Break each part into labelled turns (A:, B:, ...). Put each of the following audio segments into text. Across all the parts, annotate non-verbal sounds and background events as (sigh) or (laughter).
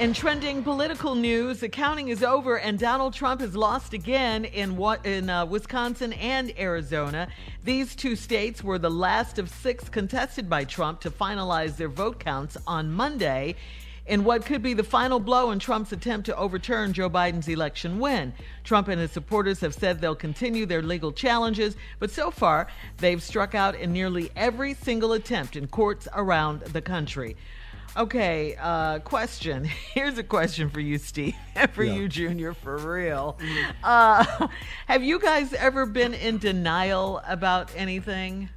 A: In trending political news, the counting is over and Donald Trump has lost again in what in uh, Wisconsin and Arizona. These two states were the last of six contested by Trump to finalize their vote counts on Monday in what could be the final blow in Trump's attempt to overturn Joe Biden's election win. Trump and his supporters have said they'll continue their legal challenges, but so far they've struck out in nearly every single attempt in courts around the country. Okay, uh, question. (laughs) Here's a question for you, Steve, (laughs) and for
B: Yeah.
A: you, Junior, for real. Uh, (laughs) have you guys ever been in denial about anything?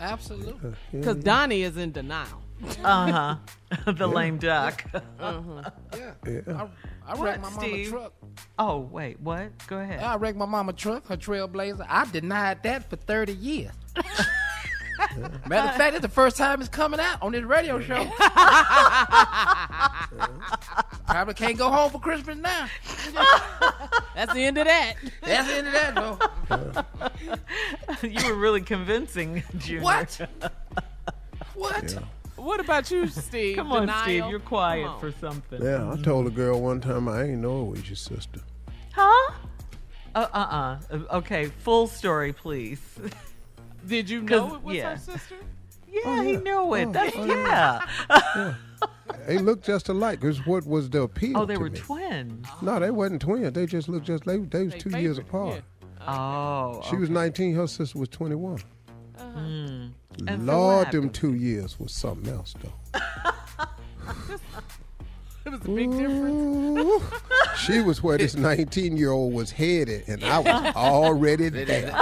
B: Absolutely.
C: Because Donnie is in denial.
A: Uh huh. the lame duck.
C: Uh-huh.
B: Yeah. I, I wrecked my
A: What,
B: mama truck.
A: Oh, wait, what? Go ahead.
B: I wrecked my mama truck, her Trailblazer. I denied that for 30 years. Matter of fact, it's the first time it's coming out on this radio show. (laughs) Probably can't go home for Christmas now. (laughs)
C: That's the end of that.
B: That's the end of that, though.
A: you were really convincing, Junior.
B: What? (laughs) What?
C: What about you, Steve?
A: Come on,
C: Denial?
A: Steve. You're quiet for something.
D: Yeah, I told a girl one time I ain't know it was your sister.
A: Huh? Uh uh uh. Okay, full story, please.
C: Did you know it was
A: yeah.
C: her sister?
A: Yeah, he knew it.
D: Oh,
A: That's,
D: oh,
A: yeah. (laughs)
D: They looked just alike. Cause what was the appeal?
A: Oh, they
D: to
A: were
D: me?
A: twins.
D: No, they wasn't twins. They just looked just they they was
C: They
D: two years
C: favorite,
D: apart.
A: Oh.
D: She was 19. Her sister was 21.
A: Mm. And so
D: Lord, them two years was something else though. (laughs)
C: It was a big difference. (laughs)
D: Ooh. she was where this 19 year old was headed, and I was already there.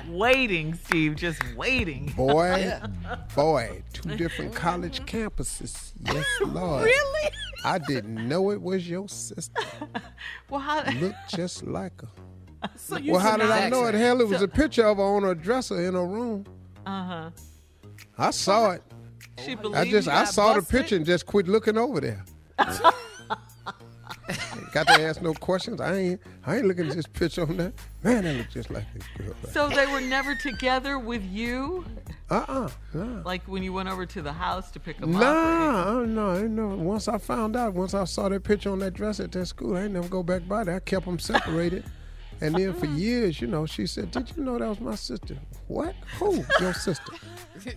D: (laughs)
A: waiting, Steve, just waiting.
D: Boy, (laughs) boy, two different college campuses. Yes, (laughs) Lord.
A: Really?
D: I didn't know it was your sister.
A: Well, how?
D: Looked just like her.
C: So you
D: Well, how did I know it? Hell, it was a picture of her on her dresser in her room.
A: Uh huh.
D: I saw it.
A: She
D: I just
A: you
D: I
A: got
D: saw the picture and just quit looking over there. Got to ask no questions. I ain't I ain't looking at this picture on that. Man, that looks just like this girl.
A: So they were never together with you?
D: Uh-uh. Nah.
A: Like when you went over to the house to pick them up? or
D: Nah, uh, no, I know. Once I found out, once I saw that picture on that dress at that school, I ain't never go back by there. I kept them separated. And then for (laughs) years, you know, she said, Did you know that was my sister? What? Who? Your sister. (laughs)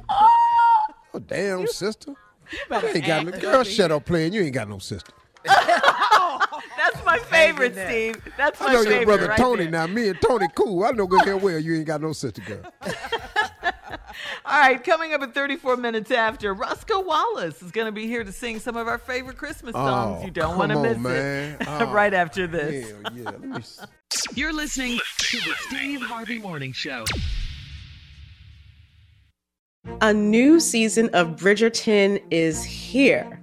D: Oh, damn, sister. You ain't got no girl, shut up playing. You ain't got no sister. (laughs)
A: That's my favorite, Steve. That's my
D: I know
A: favorite.
D: your brother
A: right
D: Tony
A: there.
D: now. Me and Tony cool. I know good and well you ain't got no sister girl. (laughs)
A: All right, coming up at 34 minutes after, Roscoe Wallace is going to be here to sing some of our favorite Christmas oh, songs.
D: Oh,
A: you don't want to miss
D: man.
A: it. (laughs)
D: Oh,
A: right after this.
D: Hell yeah. Me
E: You're listening to the Steve Harvey Morning Show.
F: A new season of Bridgerton is here.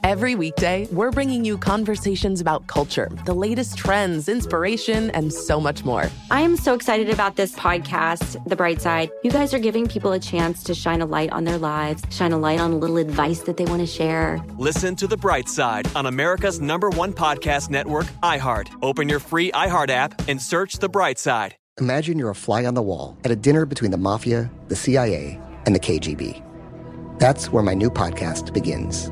G: Every weekday, we're bringing you conversations about culture, the latest trends, inspiration, and so much more.
H: I am so excited about this podcast, The Bright Side. You guys are giving people a chance to shine a light on their lives, shine a light on a little advice that they want to share.
I: Listen to The Bright Side on America's number one podcast network, iHeart. Open your free iHeart app and search The Bright Side.
J: Imagine you're a fly on the wall at a dinner between the mafia, the CIA, and the KGB. That's where my new podcast begins.